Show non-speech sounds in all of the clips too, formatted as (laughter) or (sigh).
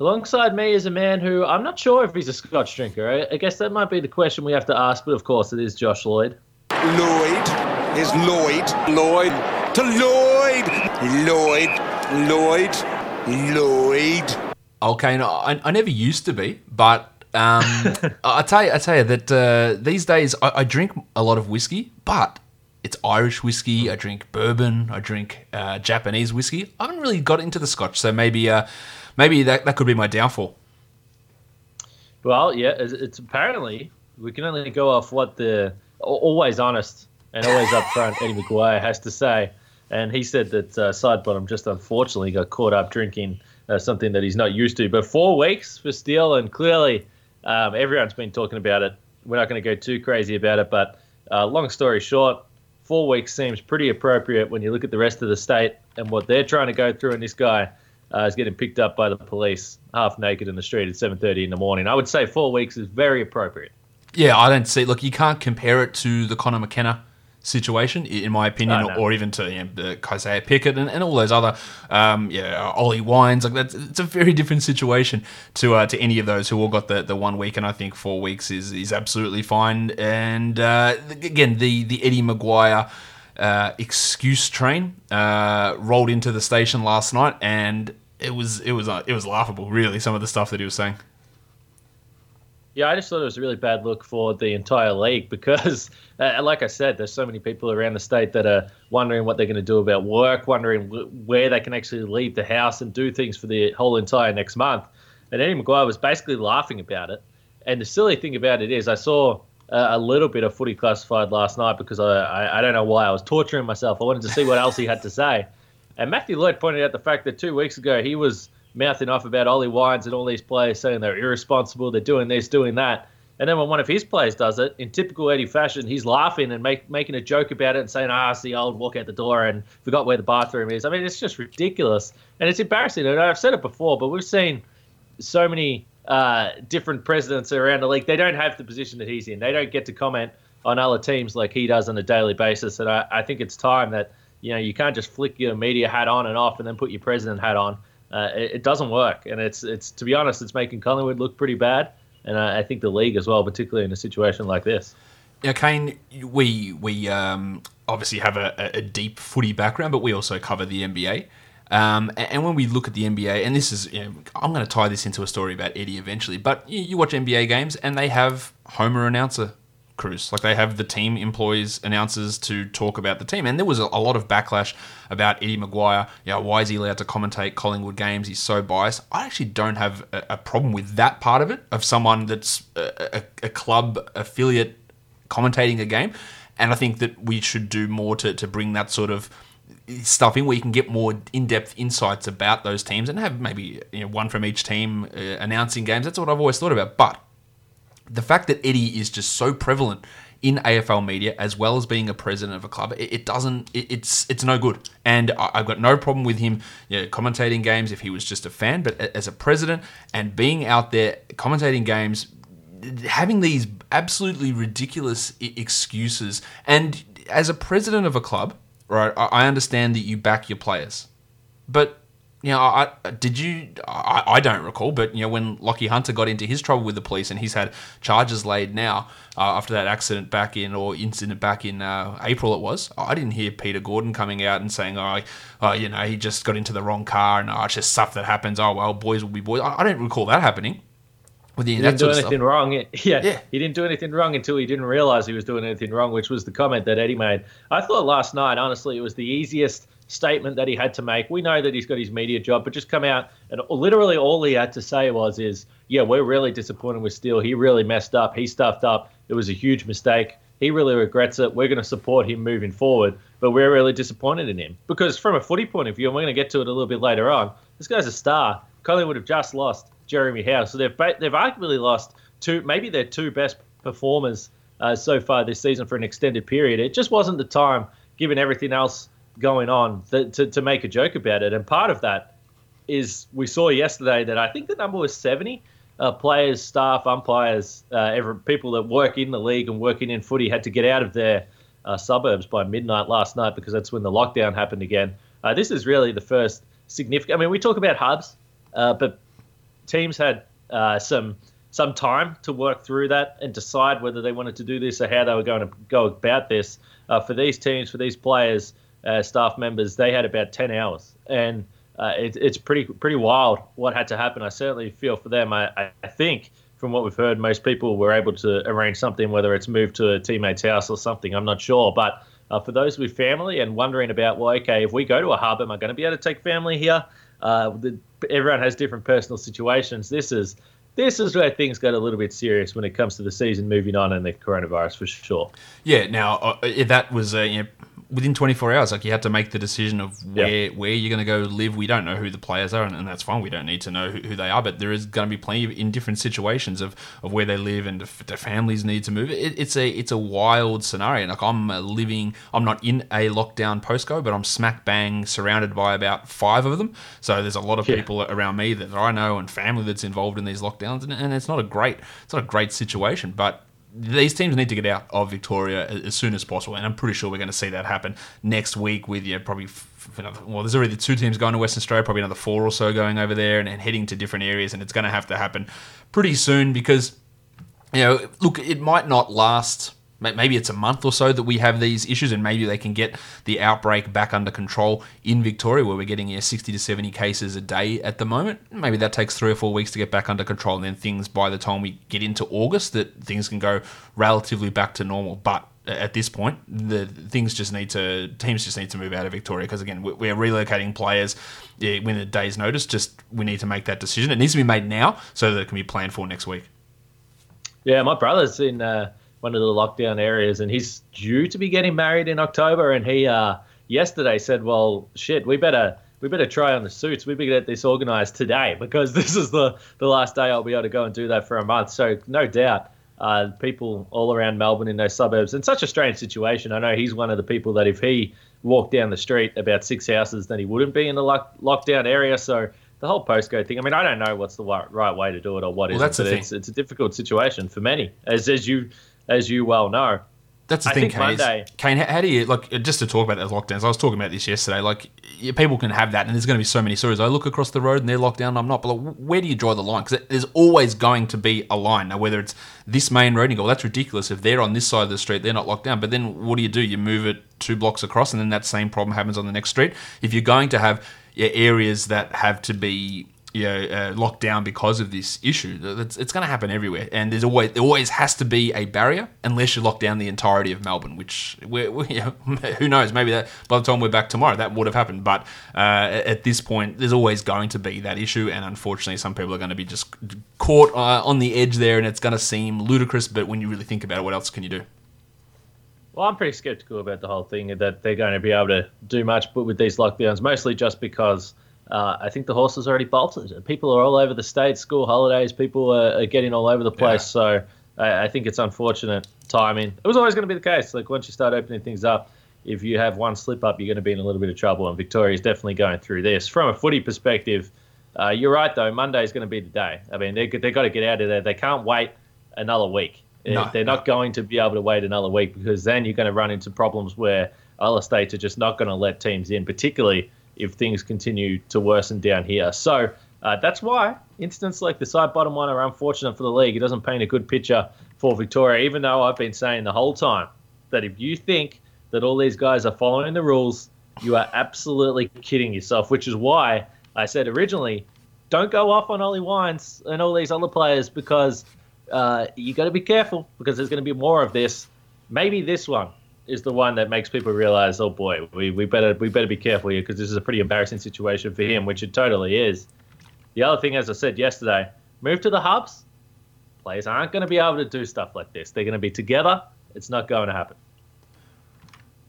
Alongside me is a man who I'm not sure if he's a Scotch drinker. I, I guess that might be the question we have to ask, but of course it is Josh Lloyd. Lloyd is Lloyd. Lloyd to Lloyd. Lloyd. Lloyd. Lloyd. Okay, no, I, I never used to be, but um, (laughs) I tell you, I tell you that uh, these days I, I, drink a lot of whiskey, but it's Irish whiskey. I drink bourbon. I drink uh, Japanese whiskey. I haven't really got into the Scotch, so maybe uh, maybe that that could be my downfall. Well, yeah, it's, it's apparently we can only go off what the always honest and always upfront Eddie McGuire has to say, and he said that uh, Sidebottom just unfortunately got caught up drinking uh, something that he's not used to. But four weeks for Steele, and clearly um, everyone's been talking about it. We're not going to go too crazy about it, but uh, long story short, four weeks seems pretty appropriate when you look at the rest of the state and what they're trying to go through. And this guy uh, is getting picked up by the police half naked in the street at 7:30 in the morning. I would say four weeks is very appropriate. Yeah, I don't see. Look, you can't compare it to the Conor McKenna situation, in my opinion, Oh, no. or even to you know, Kysaiah Pickett and, and all those other, um, yeah, Ollie Wines. Like that's it's a very (laughs) different situation to uh, to any of those who all got the, the one week, and I think four weeks is is absolutely fine. And uh, again, the the Eddie McGuire. Uh, excuse train uh, rolled into the station last night, and it was it was uh, it was laughable. Really, some of the stuff that he was saying. Yeah, I just thought it was a really bad look for the entire league (laughs) because, uh, like I said, there's so many people around the state that are wondering what they're going to do about work, wondering where they can actually leave the house and do things for the whole entire next month. And Eddie McGuire was basically laughing about it. And the silly thing about it is, I saw uh, a little bit of footy classified last night because I, I, I don't know why I was torturing myself. I wanted to see what else he had to say. And Matthew Lloyd pointed out the fact that two weeks ago he was mouthing off about Ollie Wines and all these players saying they're irresponsible, they're doing this, doing that. And then when one of his players does it, in typical Eddie fashion, he's laughing and make, making a joke about it and saying, ah, it's the old walk out the door and forgot where the bathroom is. I mean, it's just ridiculous. And it's embarrassing. And I've said it before, but we've seen so many uh, different presidents around the league. They don't have the position that he's in. They don't get to comment on other teams like he does on a daily basis. And I, I think it's time that, you know, you can't just flick your media hat on and off and then put your president hat on. Uh, it, it, doesn't work, and it's it's to be honest, it's making Collingwood look pretty bad, and I, I think the league as well, particularly in a situation like this. Yeah, Kane, we we um, obviously have a, a, deep footy background, but we also cover the NBA. Um, and, when we look at the NBA, and this is, you know, I'm going to tie this into a story about Eddie eventually, but you, you watch NBA games and they have Homer announcer crews. Like they have the team employees announcers to talk about the team. And there was a, a lot of backlash about Eddie McGuire. You know, why is he allowed to commentate Collingwood games? He's so biased. I actually don't have a, a problem with that part of it, of someone that's a, a, club affiliate commentating a game. And I think that we should do more to, to bring that sort of stuff in where you can get more in-depth insights about those teams and have maybe you know, one from each team uh, announcing games. That's what I've always thought about. But the fact that Eddie is just so prevalent in AFL media as well as being a president of a club, it, it doesn't, it, it's it's no good. And I, have got no problem with him you know, commentating games if he was just a fan, but as a president and being out there commentating games, having these absolutely ridiculous excuses, and as a president of a club, right, I understand that you back your players, but you know, I, did you? I, I, don't recall, but you know, when Lachie Hunter got into his trouble with the police and he's had charges laid now uh, after that accident back in or incident back in uh, April, it was. I didn't hear Peter Gordon coming out and saying, "Oh, uh, you know, he just got into the wrong car and oh, it's just stuff that happens. Oh well, boys will be boys." I, I don't recall that happening. He didn't do anything wrong. (laughs) Yeah, yeah, he didn't do anything wrong until he didn't realize he was doing anything wrong, which was the comment that Eddie made. I thought last night, honestly, it was the easiest statement that he had to make. We know that he's got his media job, but just come out and literally all he had to say was, "Is yeah, we're really disappointed with Steele. He really messed up. He stuffed up. It was a huge mistake. He really regrets it. We're going to support him moving forward, but we're really disappointed in him because from a footy point of view, and we're going to get to it a little bit later on. This guy's a star. Collingwood have just lost Jeremy Howe, so they've they've arguably lost two, maybe their two best performers uh, so far this season for an extended period. It just wasn't the time, given everything else going on, that, to, to make a joke about it. And part of that is we saw yesterday that I think the number was 70 uh, players, staff, umpires, uh, every, people that work in the league and working in footy had to get out of their uh, suburbs by midnight last night because that's when the lockdown happened again. Uh, this is really the first significant. I mean, we talk about hubs, uh, but teams had uh, some some time to work through that and decide whether they wanted to do this or how they were going to go about this. for these teams, for these players, staff members, they had about 10 hours. And uh, it, it's pretty pretty wild what had to happen. I certainly feel for them. I, I think from what we've heard, most people were able to arrange something, whether it's moved to a teammate's house or something. I'm not sure, but uh, for those with family and wondering about, well, okay, if we go to a hub, am I going to be able to take family here? Uh, the, everyone has different personal situations. This is this is where things get a little bit serious when it comes to the season moving on and the coronavirus for sure. Yeah. Now uh, that was uh, you know, within 24 hours, like you have to make the decision of where yep. where you're going to go live. We don't know who the players are, and, and that's fine. We don't need to know who, who, they are, but there is going to be plenty of, in different situations of, of where they live and if their families need to move. It, it's a it's a wild scenario. Like I'm living, I'm not in a lockdown postcode, but I'm smack bang surrounded by about five of them. So there's a lot of yeah. people around me that I know and family that's involved in these lockdowns, and, and it's not a great it's not a great situation, but these teams need to get out of Victoria as soon as possible, and I'm pretty sure we're going to see that happen next week. With yeah, probably another, well, there's already two teams going to Western Australia, probably another four or so going over there and, and heading to different areas, and it's going to have to happen pretty soon because you know, look, it might not last Maybe it's a month or so that we have these issues, and maybe they can get the outbreak back under control in Victoria, where we're getting know, 60 to 70 cases a day at the moment. Maybe that takes three or four weeks to get back under control, and then things by the time we get into August, that things can go relatively back to normal. But at this point, the things just need to teams just need to move out of Victoria because again, we're relocating players yeah, when a day's notice. Just we need to make that decision. It needs to be made now so that it can be planned for next week. Yeah, my brother's in. Uh one of the lockdown areas, and he's due to be getting married in October. And he uh, yesterday said, "Well, shit, we better." We better try on the suits. We better get this organised today because (laughs) this is the, the last day I'll be able to go and do that for a month. So no doubt, uh, people all around Melbourne in those suburbs. And such a strange situation. I know he's one of the people that if he walked down the street about six houses, then he wouldn't be in the lock, lockdown area. So the whole postcode thing. I mean, I don't know what's the right way to do it or what well, is. It, but it's, it's a difficult situation for many, as as you as you well know. That's the I thing, Kane. Monday, Kane, how do you like just to talk about those lockdowns? I was talking about this yesterday. Like, people can have that, and there's going to be so many stories. I look across the road and they're locked down. And I'm not, but like, where do you draw the line? Because there's always going to be a line. Now, whether it's this main road, and you go, well, that's ridiculous. If they're on this side of the street, they're not locked down. But then what do you do? You move it two blocks across, and then that same problem happens on the next street. If you're going to have areas that have to be you know, uh, locked down because of this issue. It's, it's going to happen everywhere, and there's always there always has to be a barrier unless you lock down the entirety of Melbourne. Which we're, we, (laughs) you know, who knows? Maybe that by the time we're back tomorrow, that would have happened. But uh, at this point, there's always going to be that issue, and unfortunately, some people are going to be just caught uh, on the edge there, and it's going to seem ludicrous. But when you really think about it, what else can you do? Well, I'm pretty skeptical about the whole thing that they're going to be able to do much, but with these lockdowns, mostly just because uh, I think the horse has already bolted. People are all over the state, school holidays, people are, are getting all over the place. Yeah. So I, I, think it's unfortunate timing. It was always going to be the case. Like once you start opening things up, if you have one slip up, you're going to be in a little bit of trouble. And Victoria is definitely going through this. From a footy perspective, uh, you're right though. Monday is going to be the day. I mean, they they got to get out of there. They can't wait another week. No, They're not going to be able to wait another week because then you're going to run into problems where other states are just not going to let teams in, particularly if things continue to worsen down here. So uh, that's why incidents like the Sidebottom one are unfortunate for the league. It doesn't paint a good picture for Victoria, even though I've been saying the whole time that if you think that all these guys are following the rules, you are absolutely kidding yourself, which is why I said originally, don't go off on Ollie Wines and all these other players because uh, you got to be careful because there's going to be more of this. Maybe this one is the one that makes people realize, oh boy, we, we better we better be careful here because this is a pretty embarrassing situation for him, which it totally is. The other thing, as I said yesterday, move to the hubs. Players aren't going to be able to do stuff like this. They're going to be together. It's not going to happen.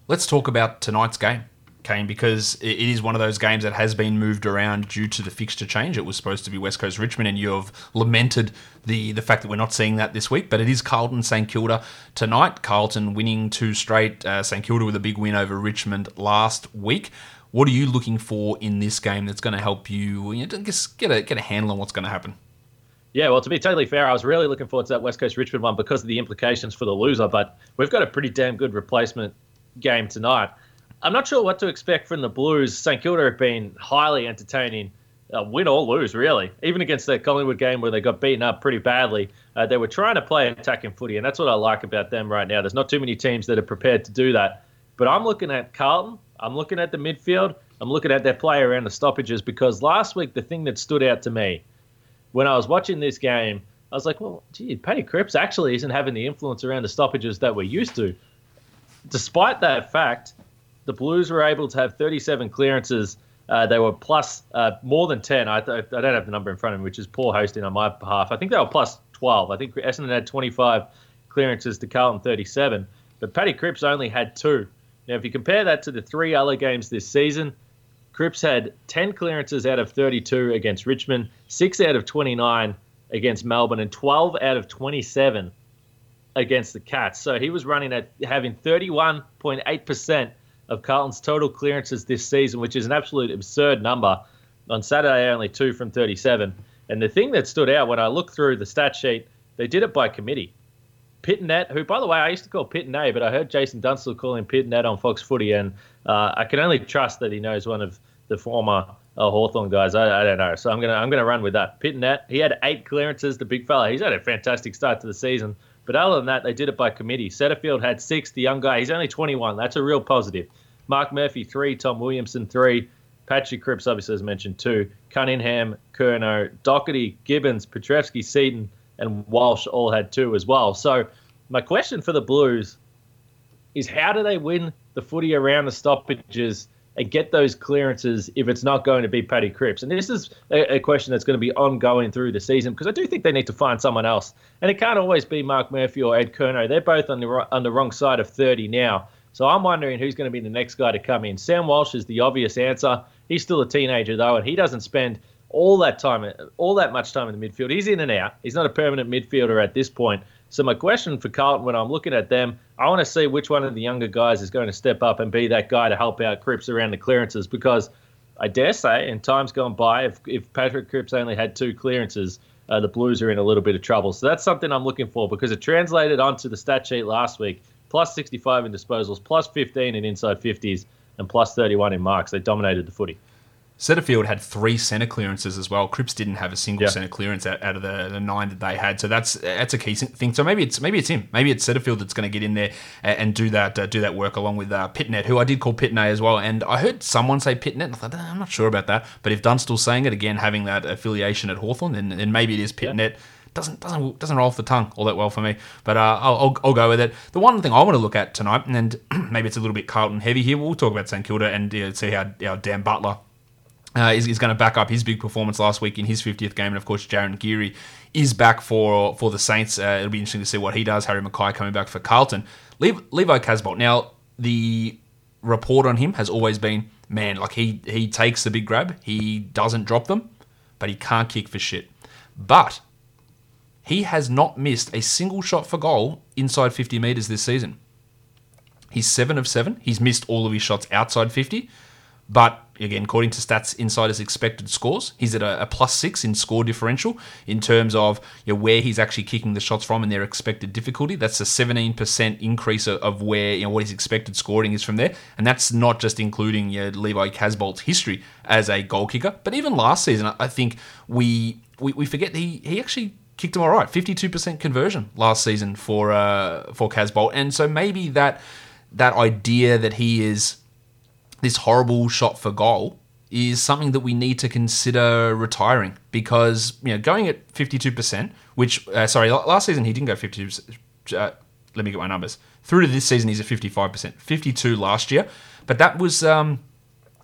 Let's talk about tonight's game. Kane, because it is one of those games that has been moved around due to the fixture change. It was supposed to be West Coast Richmond, and you have lamented the the fact that we're not seeing that this week. But it is Carlton St Kilda tonight. Carlton winning two straight. Uh, St Kilda with a big win over Richmond last week. What are you looking for in this game that's going to help you, you know, get a get a handle on what's going to happen? Yeah, well, to be totally fair, I was really looking forward to that West Coast Richmond one because of the implications for the loser. But we've got a pretty damn good replacement game tonight. I'm not sure what to expect from the Blues. St Kilda have been highly entertaining, uh, win or lose, really. Even against that Collingwood game where they got beaten up pretty badly, uh, they were trying to play attacking footy, and that's what I like about them right now. There's not too many teams that are prepared to do that. But I'm looking at Carlton. I'm looking at the midfield. I'm looking at their play around the stoppages because last week the thing that stood out to me when I was watching this game, I was like, well, gee, Paddy Cripps actually isn't having the influence around the stoppages that we're used to. Despite that fact, the Blues were able to have 37 clearances. Uh, they were plus uh, more than 10. I, th- I don't have the number in front of me, which is poor hosting on my behalf. I think they were plus 12. I think Essendon had 25 clearances to Carlton 37, but Paddy Cripps only had two. Now, if you compare that to the three other games this season, Cripps had 10 clearances out of 32 against Richmond, 6 out of 29 against Melbourne, and 12 out of 27 against the Cats. So he was running at having 31.8% of Carlton's total clearances this season, which is an absolute absurd number. On Saturday, only 2 from 37. And the thing that stood out when I looked through the stat sheet, they did it by committee. Pittonet, who, by the way, I used to call Pittonet, but I heard Jason Dunstall call him Pittonet on Fox Footy, and uh, I can only trust that he knows one of the former uh, Hawthorn guys. I, I, don't know, so I'm gonna I'm gonna run with that. Pittonet, he had eight clearances. The big fella, he's had a fantastic start to the season. But other than that, they did it by committee. Setterfield had six. The young guy, he's only 21. That's a real positive. Marc Murphy three. Tom Williamson three. Patrick Cripps, obviously, as mentioned, two. Cunningham, Curnow, Doherty, Gibbons, Petrevski, Seton, and Walsh all had two as well. So, my question for the Blues is how do they win the footy around the stoppages and get those clearances if it's not going to be Paddy Cripps? And this is a, a question that's going to be ongoing through the season because I do think they need to find someone else. And it can't always be Marc Murphy or Ed Curnow. They're both on the, on the wrong side of 30 now. So I'm wondering who's going to be the next guy to come in. Sam Walsh is the obvious answer. He's still a teenager though, and he doesn't spend all that time, all that much time in the midfield. He's in and out. He's not a permanent midfielder at this point. So my question for Carlton when I'm looking at them, I want to see which one of the younger guys is going to step up and be that guy to help out Cripps around the clearances because I dare say, in times gone by, if, if Patrick Cripps only had two clearances, uh, the Blues are in a little bit of trouble. So that's something I'm looking for because it translated onto the stat sheet last week. Plus 65 in disposals, plus 15 in inside 50s, and plus 31 in marks. They dominated the footy. Setterfield had three centre clearances as well. Cripps didn't have a single Yeah. centre clearance out, out of the, the nine that they had, so that's that's a key thing. So maybe it's maybe it's him. Maybe it's Setterfield that's going to get in there and, and do that uh, do that work along with uh, Pitnet, who I did call Pitnet as well. And I heard someone say Pitnet. I thought, "Ah, I'm not sure about that, but if Dunstall's saying it again, having that affiliation at Hawthorn, then, then maybe it is Pitnet. Doesn't doesn't doesn't roll off the tongue all that well for me, but uh, I'll, I'll, I'll go with it. The one thing I want to look at tonight, and (clears throat) maybe it's a little bit Carlton heavy here. We'll talk about St Kilda and uh, see how, how Dan Butler uh, is, is going to back up his big performance last week in his 50th game. And of course, Jarryn Geary is back for for the Saints. Uh, it'll be interesting to see what he does. Harry McKay coming back for Carlton. Levi, Levi Casboult. Now, the report on him has always been man, like he, he takes the big grab, he doesn't drop them, but he can't kick for shit. But he has not missed a single shot for goal inside 50 metres this season. He's seven of seven. He's missed all of his shots outside 50. But again, according to Stats Insider's expected scores, he's at a, a plus six in score differential in terms of you know, where he's actually kicking the shots from and their expected difficulty. That's a 17% increase of, of where you know what his expected scoring is from there, and that's not just including you know, Levi Casboult's history as a goal kicker, but even last season, I- think we we, we forget he he actually kicked him all right, 52% conversion last season for uh, for Casboult, and so maybe that that idea that he is this horrible shot for goal is something that we need to consider retiring because you know going at 52% which uh, sorry last season he didn't go 52% uh, let me get my numbers through to this season he's at 55% 52 last year but that was um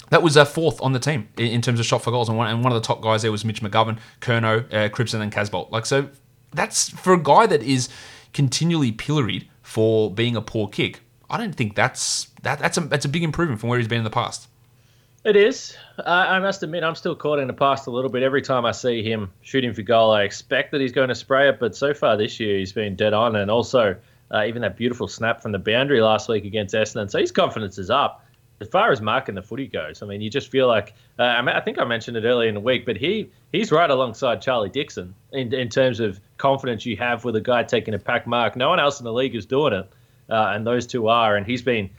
that was uh, fourth on the team in, in terms of shot for goals, and one, and one of the top guys there was Mitch McGovern, Curnow, uh, Cripps, and then Casboult. Like so, that's for a guy that is continually pilloried for being a poor kick. I don't think that's that that's a that's a big improvement from where he's been in the past. It is. Uh, I must admit, I'm still caught in the past a little bit. Every time I see him shooting for goal, I expect that he's going to spray it. But so far this year, he's been dead on. And also, uh, even that beautiful snap from the boundary last week against Essendon. So his confidence is up. As far as marking the footy goes, I mean, you just feel like uh, I think I mentioned it earlier in the week, but he he's right alongside Charlie Dixon in, in terms of confidence you have with a guy taking a pack mark. No one else in the league is doing it, uh, and those two are. And he's been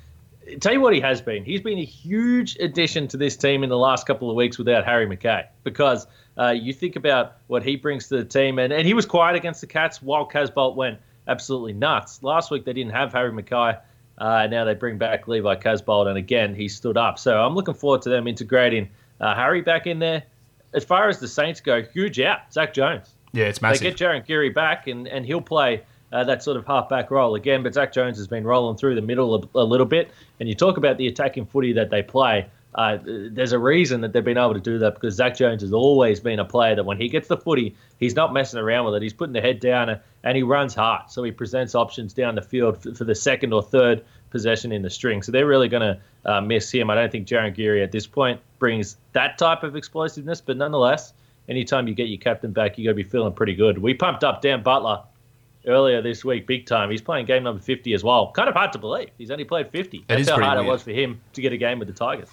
tell you what he has been. He's been a huge addition to this team in the last couple of weeks without Harry McKay because uh, you think about what he brings to the team, and, and he was quiet against the Cats while Casboult went absolutely nuts. Last week they didn't have Harry McKay. Uh, now they bring back Levi Casboult, and again he stood up. So I'm looking forward to them integrating uh, Harry back in there. As far as the Saints go, huge out. Zak Jones. Yeah, it's massive. They get Jarryn Geary back, and, and he'll play uh, that sort of halfback role again. But Zak Jones has been rolling through the middle a, a, little bit. And you talk about the attacking footy that they play. Uh, there's a reason that they've been able to do that because Zak Jones has always been a player that when he gets the footy, he's not messing around with it. He's putting the head down and he runs hard. So he presents options down the field for, the second or third possession in the string. So they're really going to uh, miss him. I don't think Jarryn Geary at this point brings that type of explosiveness, but nonetheless, anytime you get your captain back, you got to be feeling pretty good. We pumped up Dan Butler earlier this week, big time. He's playing game number 50 as well. Kind of hard to believe. He's only played 50. That's how hard weird. it was for him to get a game with the Tigers.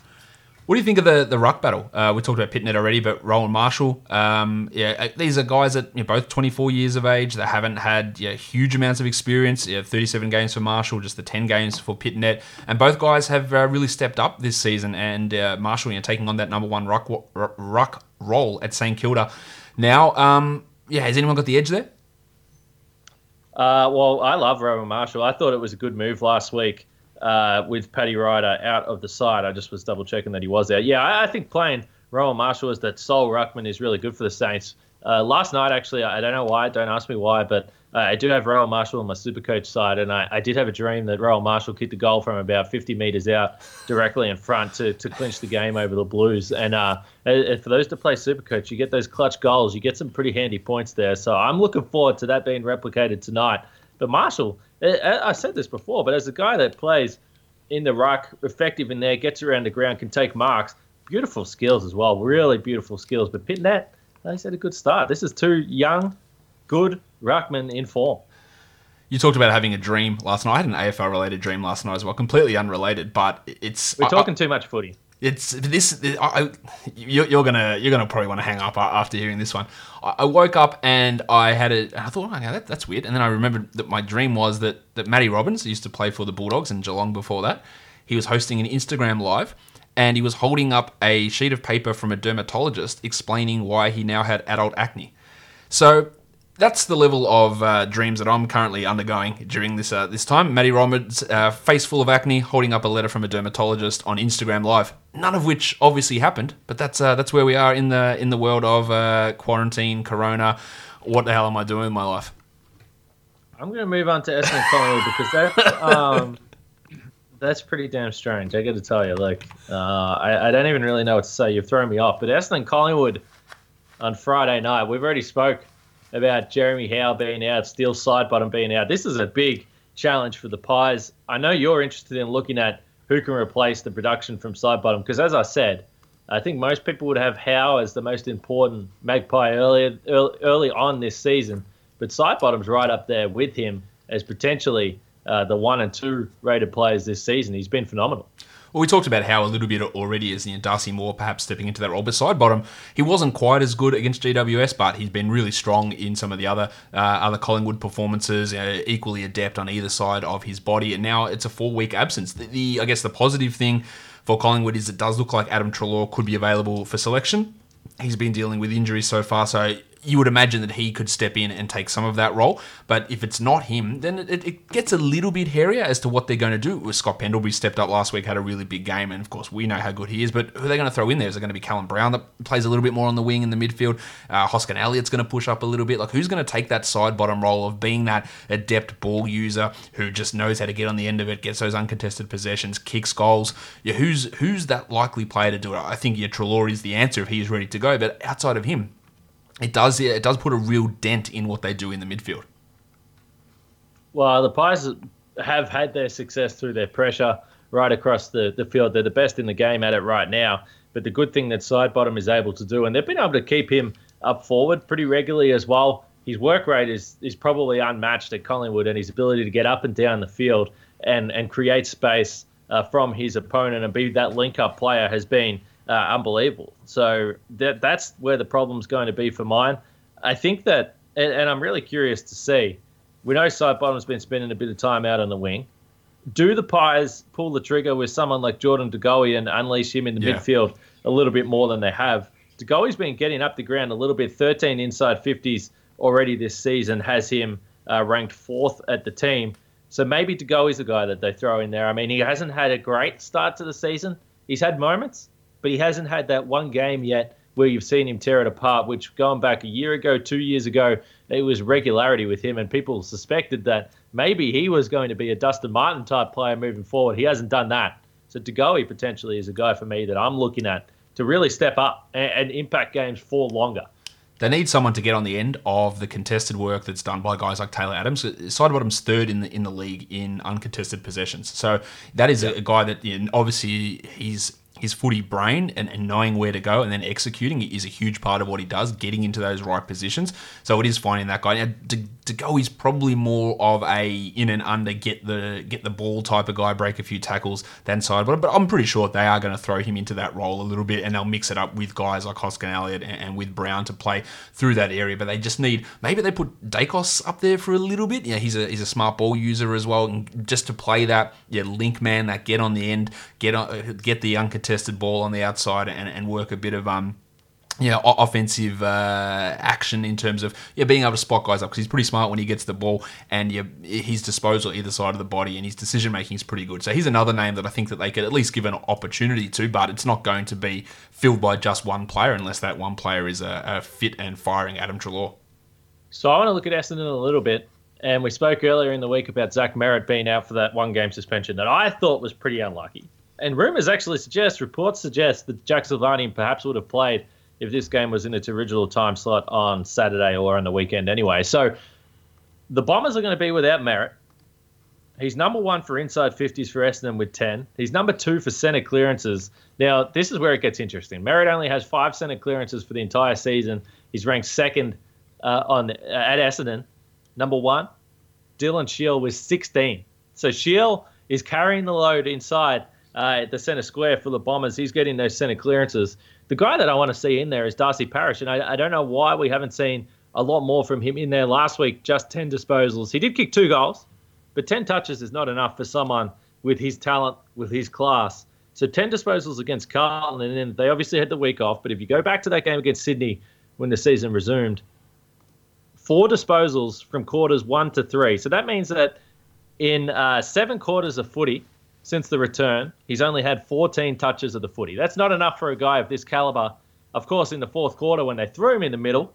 What do you think of the the ruck battle? Uh, we talked about Pittonet already, but Rowan Marshall. Um, yeah, uh, these are guys that you know, both 24 years of age. They haven't had yeah, huge amounts of experience. Yeah, 37 games for Marshall, just the 10 games for Pittonet, and both guys have uh, really stepped up this season. And uh, Marshall, you know, taking on that number one ruck ruck role at St Kilda. Now, um, yeah, has anyone got the edge there? Uh, well, I love Rowan Marshall. I thought it was a good move last week uh, with Paddy Ryder out of the side. I just was double checking that he was out. Yeah, I, I think playing Rowan Marshall as that sole ruckman is really good for the Saints. Uh, last night, actually, I don't know why. Don't ask me why, but uh, I do have Rowan Marshall on my super coach side, and I, I did have a dream that Rowan Marshall kicked a goal from about 50 metres out directly in front to, to clinch the game over the Blues. And uh, for those to play super coach, you get those clutch goals. You get some pretty handy points there. So I'm looking forward to that being replicated tonight. But Marshall, I said this before, but as a guy that plays in the ruck, effective in there, gets around the ground, can take marks, beautiful skills as well. Really beautiful skills. But Pittonet, they had a good start. This is two young, good ruckmen in form. You talked about having a dream last night. I had an AFL related dream last night as well, completely unrelated, but it's. We're talking I, too much footy. It's this. I, you're, you're, gonna you're gonna probably want to hang up after hearing this one. I, woke up and I had a. I thought, oh, that, that's weird. And then I remembered that my dream was that that Matty Robbins used to play for the Bulldogs in Geelong before that. He was hosting an Instagram live and he was holding up a sheet of paper from a dermatologist explaining why he now had adult acne. So that's the level of uh, dreams that I'm currently undergoing during this uh, this time. Matty Roberts, uh, face full of acne, holding up a letter from a dermatologist on Instagram Live. None of which obviously happened, but that's uh, that's where we are in the in the world of uh, quarantine, Corona. What the hell am I doing in my life? I'm going to move on to Essendon (laughs) Collingwood because that um, that's pretty damn strange. I got to tell you, like uh, I, I don't even really know what to say. You've thrown me off. But Essendon Collingwood on Friday night, we've already spoke about Jeremy Howe being out, Steele Sidebottom being out. This is a big challenge for the Pies. I know you're interested in looking at who can replace the production from Sidebottom because, as I said, I think most people would have Howe as the most important Magpie early, early, on this season, but Sidebottom's right up there with him as potentially uh, the one and two rated players this season. He's been phenomenal. Well, we talked about how a little bit already is know, Darcy Moore perhaps stepping into that role. But Sidebottom, he wasn't quite as good against GWS, but he's been really strong in some of the other uh, other Collingwood performances, equally adept on either side of his body. And now it's a four week absence. The, the, I guess the positive thing for Collingwood is it does look like Adam Treloar could be available for selection. He's been dealing with injuries so far, so you would imagine that he could step in and take some of that role. But if it's not him, then it, it gets a little bit hairier as to what they're going to do. Scott Pendlebury stepped up last week, had a really big game, and of course we know how good he is. But who are they going to throw in there? Is it going to be Callum Brown that plays a little bit more on the wing in the midfield? Uh, Hoskin Elliott's going to push up a little bit. Like who's going to take that Sidebottom role of being that adept ball user who just knows how to get on the end of it, gets those uncontested possessions, kicks goals? Yeah, who's who's that likely player to do it? I think yeah, Treloar is the answer if he is ready to go. But outside of him, it does it does put a real dent in what they do in the midfield. Well, the Pies have had their success through their pressure right across the, the field. They're the best in the game at it right now. But the good thing that Sidebottom is able to do, and they've been able to keep him up forward pretty regularly as well. His work rate is is probably unmatched at Collingwood, and his ability to get up and down the field and and create space uh, from his opponent and be that link up player has been uh, unbelievable. So that that's where the problem's going to be for mine. I think that, and, and I'm really curious to see. We know Sidebottom's been spending a bit of time out on the wing. Do the Pies pull the trigger with someone like Jordan De Goey and unleash him in the Yeah. midfield a little bit more than they have? De Goey's been getting up the ground a little bit. 13 inside 50s already this season has him uh, ranked fourth at the team. So maybe De Goey's the guy that they throw in there. I mean, he hasn't had a great start to the season. He's had moments, but he hasn't had that one game yet where you've seen him tear it apart, which going back a year ago, two years ago, it was regularity with him, and people suspected that maybe he was going to be a Dustin Martin type player moving forward. He hasn't done that. So DeGoey potentially is a guy for me that I'm looking at to really step up and, and impact games for longer. They need someone to get on the end of the contested work that's done by guys like Taylor Adams. Sidebottom's third in the in the league in uncontested possessions, so that is a, a guy that you know, obviously he's his footy brain and, and knowing where to go and then executing is a huge part of what he does, getting into those right positions. So it is finding that guy. Now, go, he's probably more of a in and under, get the get the ball type of guy, break a few tackles than Sidebottom. But I'm pretty sure they are going to throw him into that role a little bit and they'll mix it up with guys like Hoskin Elliott and, and with Brown to play through that area. But they just need maybe they put Daicos up there for a little bit. Yeah, he's a he's a smart ball user as well, and just to play that yeah link man, that get on the end, get on, get the uncontested ball on the outside, and, and work a bit of um yeah, o- offensive uh, action in terms of yeah being able to spot guys up because he's pretty smart when he gets the ball and yeah, his disposal either side of the body and his decision making is pretty good. So he's another name that I think that they could at least give an opportunity to, but it's not going to be filled by just one player unless that one player is a, a fit and firing Adam Treloar. So I want to look at Essendon a little bit. And we spoke earlier in the week about Zach Merrett being out for that one game suspension that I thought was pretty unlucky. And rumours actually suggest, reports suggest that Jack Silvagni perhaps would have played if this game was in its original time slot on Saturday or on the weekend anyway. So the Bombers are going to be without Merrett. He's number one for inside 50s for Essendon with 10. He's number two for centre clearances. Now, this is where it gets interesting. Merrett only has five centre clearances for the entire season. He's ranked second uh, on at Essendon. Number one, Dylan Shiel with 16. So Shiel is carrying the load inside uh, the centre square for the Bombers. He's getting those centre clearances. The guy that I want to see in there is Darcy Parish, and I, I don't know why we haven't seen a lot more from him in there last week. Just 10 disposals. He did kick two goals, but 10 touches is not enough for someone with his talent, with his class. So 10 disposals against Carlton, and then they obviously had the week off. But if you go back to that game against Sydney when the season resumed, four disposals from quarters one to three. So that means that in uh, seven quarters of footy since the return, he's only had 14 touches of the footy. That's not enough for a guy of this caliber. Of course, in the fourth quarter, when they threw him in the middle,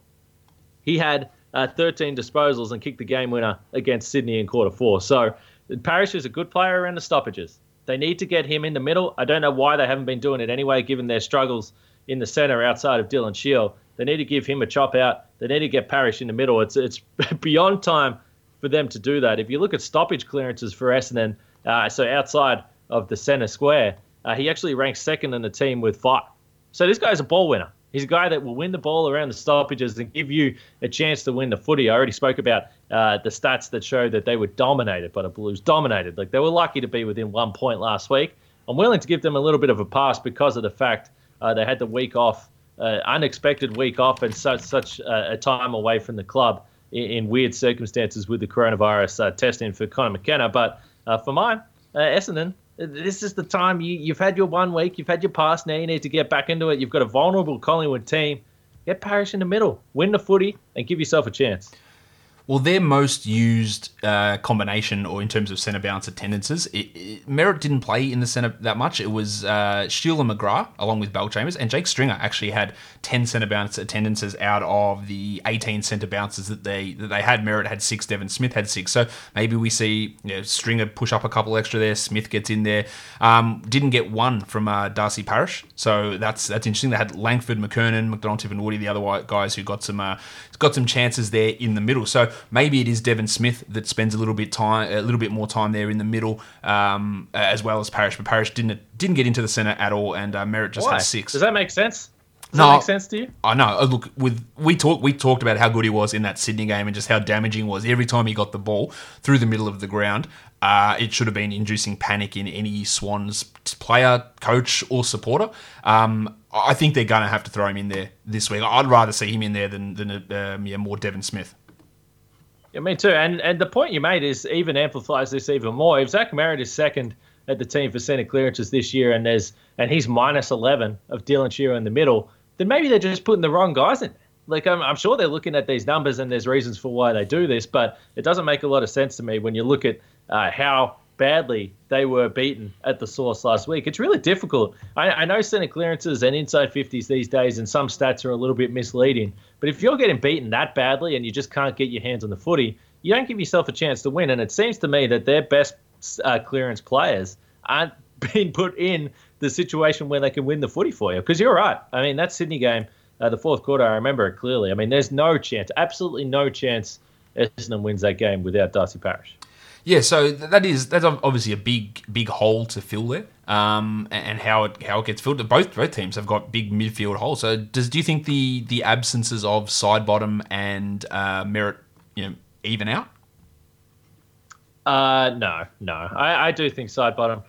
he had uh, 13 disposals and kicked the game winner against Sydney in quarter four. So Parish is a good player around the stoppages. They need to get him in the middle. I don't know why they haven't been doing it anyway, given their struggles in the centre outside of Dylan Shiel. They need to give him a chop out. They need to get Parish in the middle. It's it's (laughs) beyond time for them to do that. If you look at stoppage clearances for Essendon, uh, so outside of the centre square, uh, he actually ranks second in the team with five. So this guy's a ball winner. He's a guy that will win the ball around the stoppages and give you a chance to win the footy. I already spoke about uh, the stats that show that they were dominated by the Blues. Dominated. Like they were lucky to be within one point last week. I'm willing to give them a little bit of a pass because of the fact uh, they had the week off, uh, unexpected week off, and such such uh, a time away from the club in, in weird circumstances with the coronavirus uh, testing for Conor McKenna. But uh, for mine, uh, Essendon, this is the time you, you've had your one week, you've had your pass, now you need to get back into it. You've got a vulnerable Collingwood team. Get Parish in the middle, win the footy, and give yourself a chance. Well, their most used uh, combination, or in terms of centre bounce attendances, it, it, Merrett didn't play in the centre that much. It was uh, Sheila McGrath along with Bellchambers, and Jake Stringer actually had ten centre bounce attendances out of the eighteen centre bounces that they that they had. Merrett had six, Devon Smith had six. So maybe we see you know, Stringer push up a couple extra there. Smith gets in there. Um, didn't get one from uh, Darcy Parish, so that's that's interesting. They had Langford, McKernan, McDonald, Tiffin Woody, the other guys who got some uh, got some chances there in the middle. So maybe it is Devon Smith that spends a little bit time, a little bit more time there in the middle, um, as well as Parish. But Parish didn't didn't get into the centre at all, and uh, Merrett just Why? had six. Does that make sense? Does No. that make sense to you? I know. uh, Look, with we talked we talked about how good he was in that Sydney game and just how damaging he was every time he got the ball through the middle of the ground. Uh, it should have been inducing panic in any Swans player, coach, or supporter. Um, I think they're going to have to throw him in there this week. I'd rather see him in there than than um, yeah more Devon Smith. Yeah, me too. And and the point you made is even amplifies this even more. If Zach Merrett is second at the team for centre clearances this year, and there's and he's minus eleven of Dylan Shearer in the middle, then maybe they're just putting the wrong guys in. Like I'm, I'm sure they're looking at these numbers and there's reasons for why they do this, but it doesn't make a lot of sense to me when you look at uh, how badly they were beaten at the source last week. It's really difficult. I, I know centre clearances and inside 50s these days, and some stats are a little bit misleading. But if you're getting beaten that badly and you just can't get your hands on the footy, you don't give yourself a chance to win. And it seems to me that their best uh, clearance players aren't (laughs) being put in the situation where they can win the footy for you. Because you're right. I mean, that Sydney game, uh, the fourth quarter, I remember it clearly. I mean, there's no chance, absolutely no chance Essendon wins that game without Darcy Parish. Yeah, so that is that's obviously a big big hole to fill there, um, and how it how it gets filled. Both both teams have got big midfield holes. So does do you think the the absences of Sidebottom and uh, Merrett, you know, even out? Uh, no, no. I, I do think Sidebottom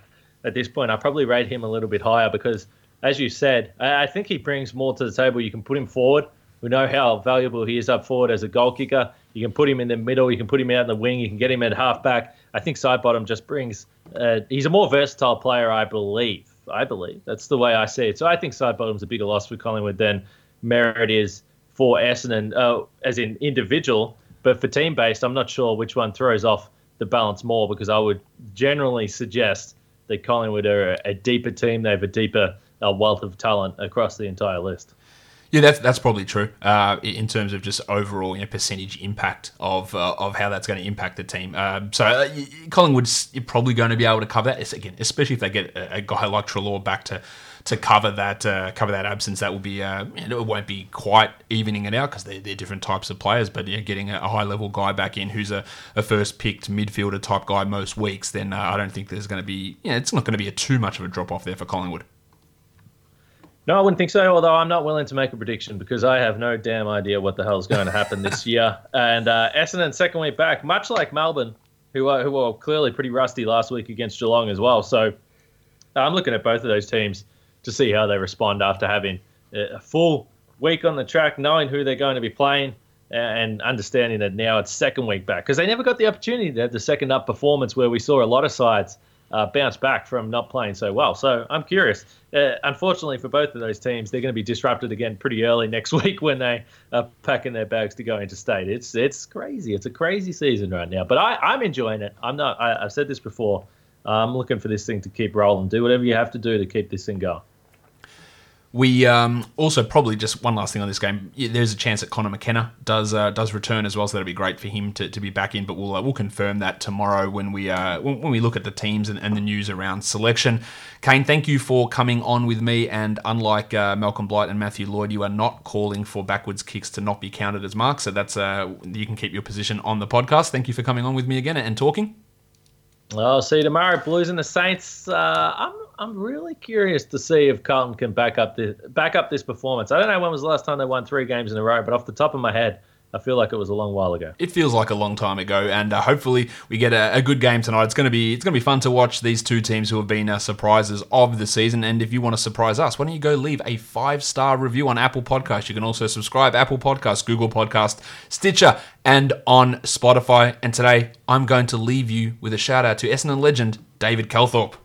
at this point. I probably rate him a little bit higher because, as you said, I, I think he brings more to the table. You can put him forward. We know how valuable he is up forward as a goal kicker. You can put him in the middle. You can put him out in the wing. You can get him at halfback. I think Sidebottom just brings. Uh, he's a more versatile player, I believe. I believe that's the way I see it. So I think Sidebottom's a bigger loss for Collingwood than Merrett is for Essendon, uh, as in individual. But for team based, I'm not sure which one throws off the balance more because I would generally suggest that Collingwood are a, a deeper team. They have a deeper uh, wealth of talent across the entire list. Yeah, that's that's probably true uh, in terms of just overall you know, percentage impact of uh, of how that's going to impact the team. Um, so uh, Collingwood's probably going to be able to cover that again, especially if they get a, a guy like Treloar back to to cover that uh, cover that absence. That will be uh, it won't be quite evening it out because they're, they're different types of players. But you know, getting a, high level guy back in who's a, a first picked midfielder type guy most weeks, then uh, I don't think there's going to be yeah, it's not going to be a too much of a drop off there for Collingwood. No, I wouldn't think so. Although I'm not willing to make a prediction because I have no damn idea what the hell's going to happen this year. (laughs) And uh, Essendon second week back, much like Melbourne, who are, who were clearly pretty rusty last week against Geelong as well. So uh, I'm looking at both of those teams to see how they respond after having uh, a full week on the track, knowing who they're going to be playing, and understanding that now it's second week back because they never got the opportunity to have the second up performance where we saw a lot of sides uh, bounce back from not playing so well. So I'm curious. Uh, unfortunately for both of those teams, they're going to be disrupted again pretty early (laughs) next week when they are packing their bags to go into state. It's it's crazy. It's a crazy season right now, but I, I'm enjoying it. I'm not. I, I've said this before. I'm looking for this thing to keep rolling. Do whatever you have to do to keep this thing going. We um, also probably just one last thing on this game. There's a chance that Conor McKenna does uh, does return as well, so that'll be great for him to, to be back in. But we'll uh, we'll confirm that tomorrow when we uh, when, when we look at the teams and, and the news around selection. Kane, thank you for coming on with me. And unlike uh, Malcolm Blight and Matthew Lloyd, you are not calling for backwards kicks to not be counted as marks. So that's uh, you can keep your position on the podcast. Thank you for coming on with me again and talking. I'll see you tomorrow. Blues and the Saints. Uh, I'm I'm really curious to see if Carlton can back up this back up this performance. I don't know when was the last time they won three games in a row, but off the top of my head, I feel like it was a long while ago. it feels like a long time ago, and uh, hopefully we get a, a good game tonight. It's going to be it's going to be fun to watch these two teams who have been uh, surprises of the season. And if you want to surprise us, why don't you go leave a five star review on Apple Podcast? You can also subscribe Apple Podcast, Google Podcast, Stitcher, and on Spotify. And today I'm going to leave you with a shout out to Essendon legend David Calthorpe.